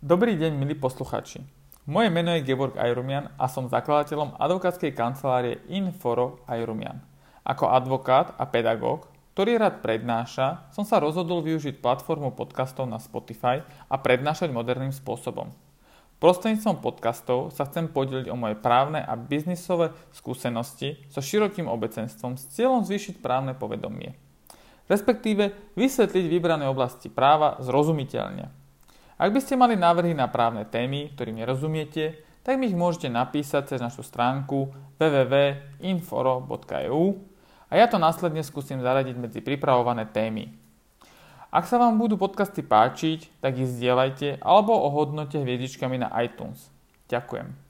Dobrý deň, milí posluchači. Moje meno je Geborg Ajrumian a som zakladateľom advokátskej kancelárie Inforo Ajrumian. Ako advokát a pedagóg, ktorý rád prednáša, som sa rozhodol využiť platformu podcastov na Spotify a prednášať moderným spôsobom. Prostredníctvom podcastov sa chcem podeliť o moje právne a biznisové skúsenosti so širokým obecenstvom s cieľom zvýšiť právne povedomie. Respektíve vysvetliť vybrané oblasti práva zrozumiteľne. Ak by ste mali návrhy na právne témy, ktorým nerozumiete, tak mi ich môžete napísať cez našu stránku www.inforo.eu a ja to následne skúsim zaradiť medzi pripravované témy. Ak sa vám budú podcasty páčiť, tak ich zdieľajte alebo ohodnote hviezdičkami na iTunes. Ďakujem.